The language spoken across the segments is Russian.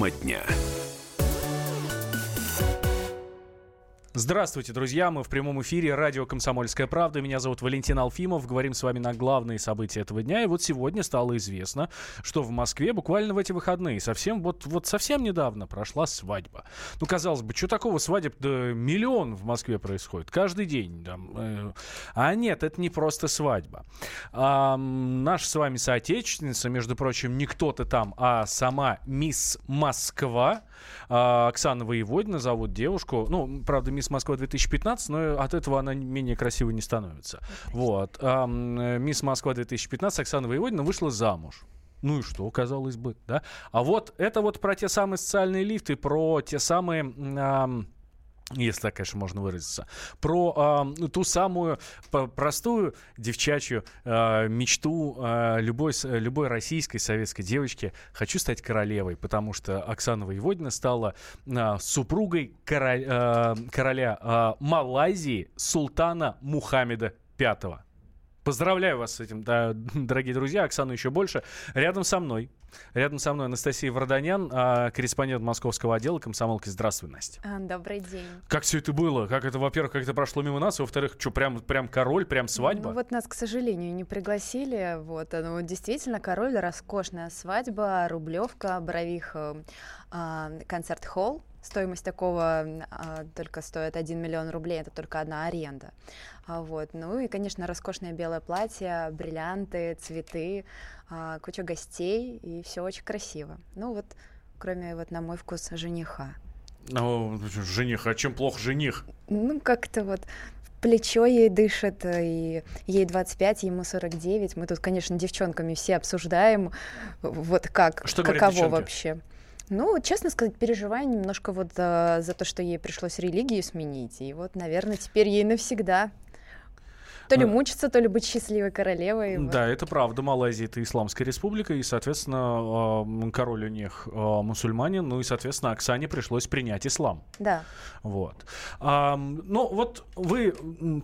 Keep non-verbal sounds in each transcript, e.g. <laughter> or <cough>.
Тема дня. Здравствуйте, друзья! Мы в прямом эфире радио «Комсомольская правда». Меня зовут Валентин Алфимов. Говорим с вами на главные события этого дня. И вот сегодня стало известно, что в Москве буквально в эти выходные, совсем вот, вот совсем недавно прошла свадьба. Ну, казалось бы, что такого свадеб? Да миллион в Москве происходит. Каждый день. Там, э, а нет, это не просто свадьба. А, наша с вами соотечественница, между прочим, не кто-то там, а сама мисс Москва, а, Оксана Воеводина зовут девушку. Ну, правда, мисс Москва 2015, но от этого она менее красивой не становится. Вот. А, мисс Москва 2015 Оксана Воеводина вышла замуж. Ну и что, казалось бы, да? А вот это вот про те самые социальные лифты, про те самые... А, если так, конечно, можно выразиться, про э, ту самую простую девчачью э, мечту э, любой, любой российской советской девочки «хочу стать королевой», потому что Оксана Воеводина стала э, супругой король, э, короля э, Малайзии султана Мухаммеда V. Поздравляю вас с этим, да, <laughs> дорогие друзья. Оксану еще больше. Рядом со мной Рядом со мной Анастасия Варданян, а, корреспондент московского отдела комсомолки. Здравствуй, Настя. А, добрый день. Как все это было? Как это, во-первых, как это прошло мимо нас, во-вторых, что, прям, прям король, прям свадьба? Ну вот нас, к сожалению, не пригласили. Вот, ну, действительно, король, роскошная свадьба, Рублевка, Борових, а, концерт-холл. Стоимость такого а, только стоит 1 миллион рублей, это только одна аренда. А, вот. Ну и, конечно, роскошное белое платье, бриллианты, цветы, а, куча гостей, и все очень красиво. Ну вот, кроме, вот, на мой вкус, жениха. Ну, жених, а чем плох жених? Ну, как-то вот плечо ей дышит, и ей 25, ему 49. Мы тут, конечно, девчонками все обсуждаем, вот как, Что каково вообще. Ну, честно сказать, переживаю немножко вот за, за то, что ей пришлось религию сменить. И вот, наверное, теперь ей навсегда то ли мучиться, то ли быть счастливой королевой. Да, это правда. Малайзия это исламская республика, и, соответственно, король у них мусульманин, ну и, соответственно, Оксане пришлось принять ислам. Да. Вот. А, ну, вот вы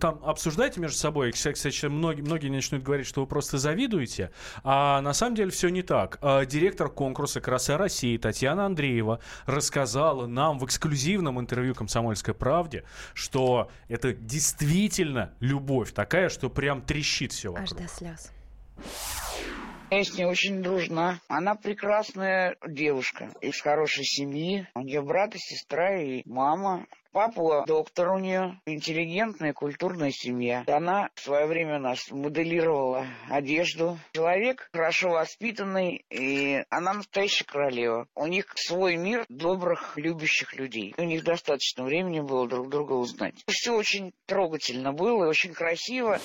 там обсуждаете между собой, кстати, многие, многие начнут говорить, что вы просто завидуете, а на самом деле все не так. А, директор конкурса «Краса России» Татьяна Андреева рассказала нам в эксклюзивном интервью «Комсомольской правде», что это действительно любовь такая, такая, что прям трещит все вокруг. Аж до слез. Я с ней очень дружна. Она прекрасная девушка из хорошей семьи. У нее брат и сестра и мама. Папа доктор у нее, интеллигентная, культурная семья. Она в свое время нас моделировала одежду. Человек хорошо воспитанный, и она настоящая королева. У них свой мир добрых, любящих людей. У них достаточно времени было друг друга узнать. Все очень трогательно было и очень красиво.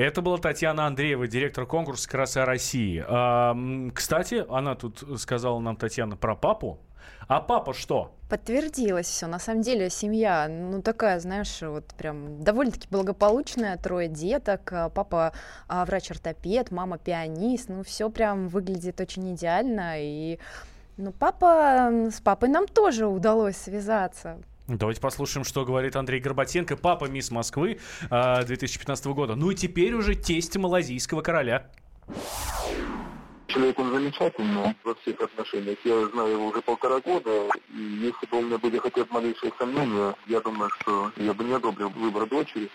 Это была Татьяна Андреева, директор конкурса «Краса России». А, кстати, она тут сказала нам, Татьяна, про папу. А папа что? Подтвердилось все. На самом деле семья, ну такая, знаешь, вот прям довольно-таки благополучная, трое деток, а, папа а, врач-ортопед, мама пианист, ну все прям выглядит очень идеально. И ну папа, с папой нам тоже удалось связаться. Давайте послушаем, что говорит Андрей Горбатенко, папа мисс Москвы 2015 года. Ну и теперь уже тесть малазийского короля. Человек он замечательный во всех отношениях. Я знаю его уже полтора года. И если бы у меня были хотя бы малейшие сомнения, я думаю, что я бы не одобрил выбор дочери.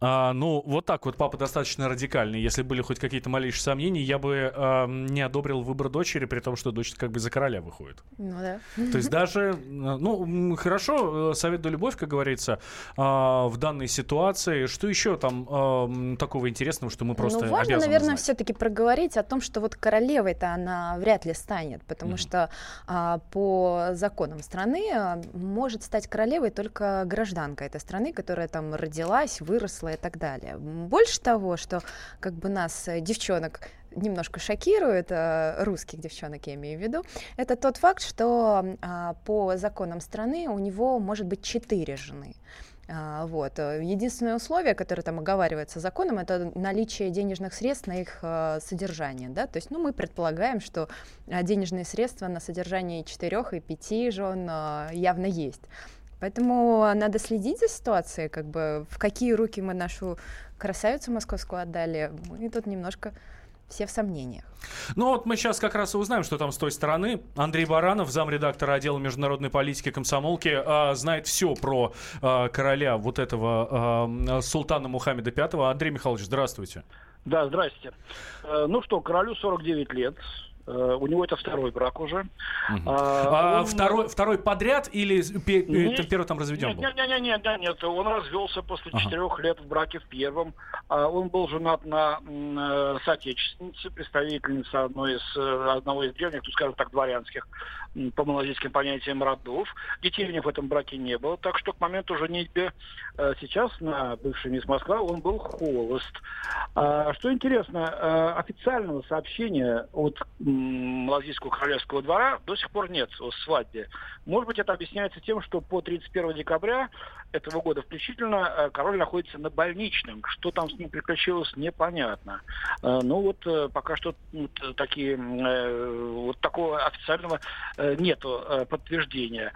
А, ну, вот так вот папа достаточно радикальный. Если были хоть какие-то малейшие сомнения, я бы а, не одобрил выбор дочери, при том, что дочь как бы за короля выходит. Ну да. То есть даже, <laughs> ну, хорошо, э, совет да любовь, как говорится, а, в данной ситуации. Что еще там а, такого интересного, что мы просто Ну, важно, наверное, все-таки проговорить о том, что вот королевой-то она вряд ли станет, потому mm-hmm. что а, по законам страны а, может стать королевой только гражданка этой страны, которая там родилась, выросла и так далее. Больше того, что как бы нас, э, девчонок, немножко шокирует, э, русских девчонок я имею в виду, это тот факт, что а, по законам страны у него может быть четыре жены. А, вот. Единственное условие, которое там оговаривается законом, это наличие денежных средств на их э, содержание. Да? То есть ну, мы предполагаем, что денежные средства на содержание четырех и пяти жен явно есть. Поэтому надо следить за ситуацией, как бы в какие руки мы нашу красавицу московскую отдали. Мы тут немножко все в сомнениях. Ну вот мы сейчас как раз и узнаем, что там с той стороны. Андрей Баранов, замредактора отдела международной политики комсомолки, э, знает все про э, короля вот этого э, султана Мухаммеда V. Андрей Михайлович, здравствуйте. Да, здрасте. Э, ну что, королю 49 лет. Э, у него это второй брак уже. Угу. А, а он... второй, второй подряд или нет, первый там разведен нет, был? Нет, нет, нет, нет, нет, он развелся после ага. четырех лет в браке в первом. А, он был женат на э, соотечественнице, представительнице одной из, одного из древних, ну, скажем так, дворянских, по малазийским понятиям родов. Детей у них в этом браке не было, так что к моменту женитьбы сейчас на бывшей мисс Москва он был холост. А, что интересно, официального сообщения от Малазийского королевского двора до сих пор нет о свадьбе. Может быть, это объясняется тем, что по 31 декабря этого года включительно э, король находится на больничном. Что там с ним приключилось, непонятно. Э, ну вот э, пока что вот, такие, вот такого официального нету подтверждения.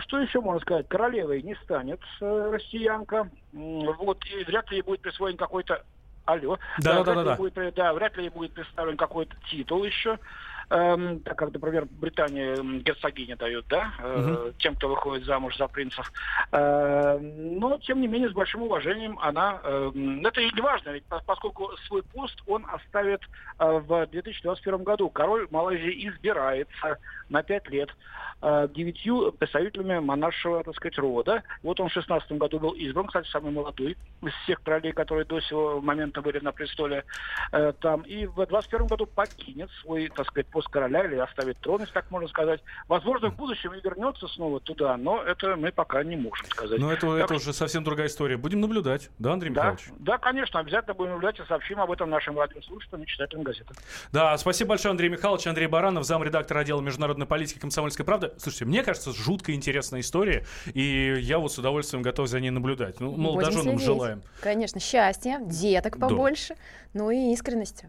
Что еще можно сказать? Королевой не станет россиянка. Вот, и вряд ли ей будет присвоен какой-то Алло. Да, да, да, да. Будет, да, вряд ли будет представлен какой-то титул еще. Эм, так как, например, Британия герцогиня дает, да, э, тем, кто выходит замуж за принцев. Э, но, тем не менее, с большим уважением она... Э, это и не важно, ведь поскольку свой пост он оставит э, в 2021 году. Король Малайзии избирается на пять лет э, девятью представителями монаршего, так сказать, рода. Вот он в 16 году был избран, кстати, самый молодой из всех королей, которые до сего момента были на престоле э, там. И в 21 году покинет свой, так сказать, пост короля или оставит трон, если так можно сказать. Возможно, в будущем и вернется снова туда, но это мы пока не можем сказать. Но это, так... это уже совсем другая история. Будем наблюдать, да, Андрей да, Михайлович? Да, конечно, обязательно будем наблюдать и сообщим об этом нашим радиослушателям и читателям газеты. Да, спасибо большое, Андрей Михайлович. Андрей Баранов, замредактор отдела международной политики комсомольской правды. Слушайте, мне кажется, жутко интересная история, и я вот с удовольствием готов за ней наблюдать. Ну, молодоженам желаем. Конечно, счастья, деток побольше, да. ну и искренности.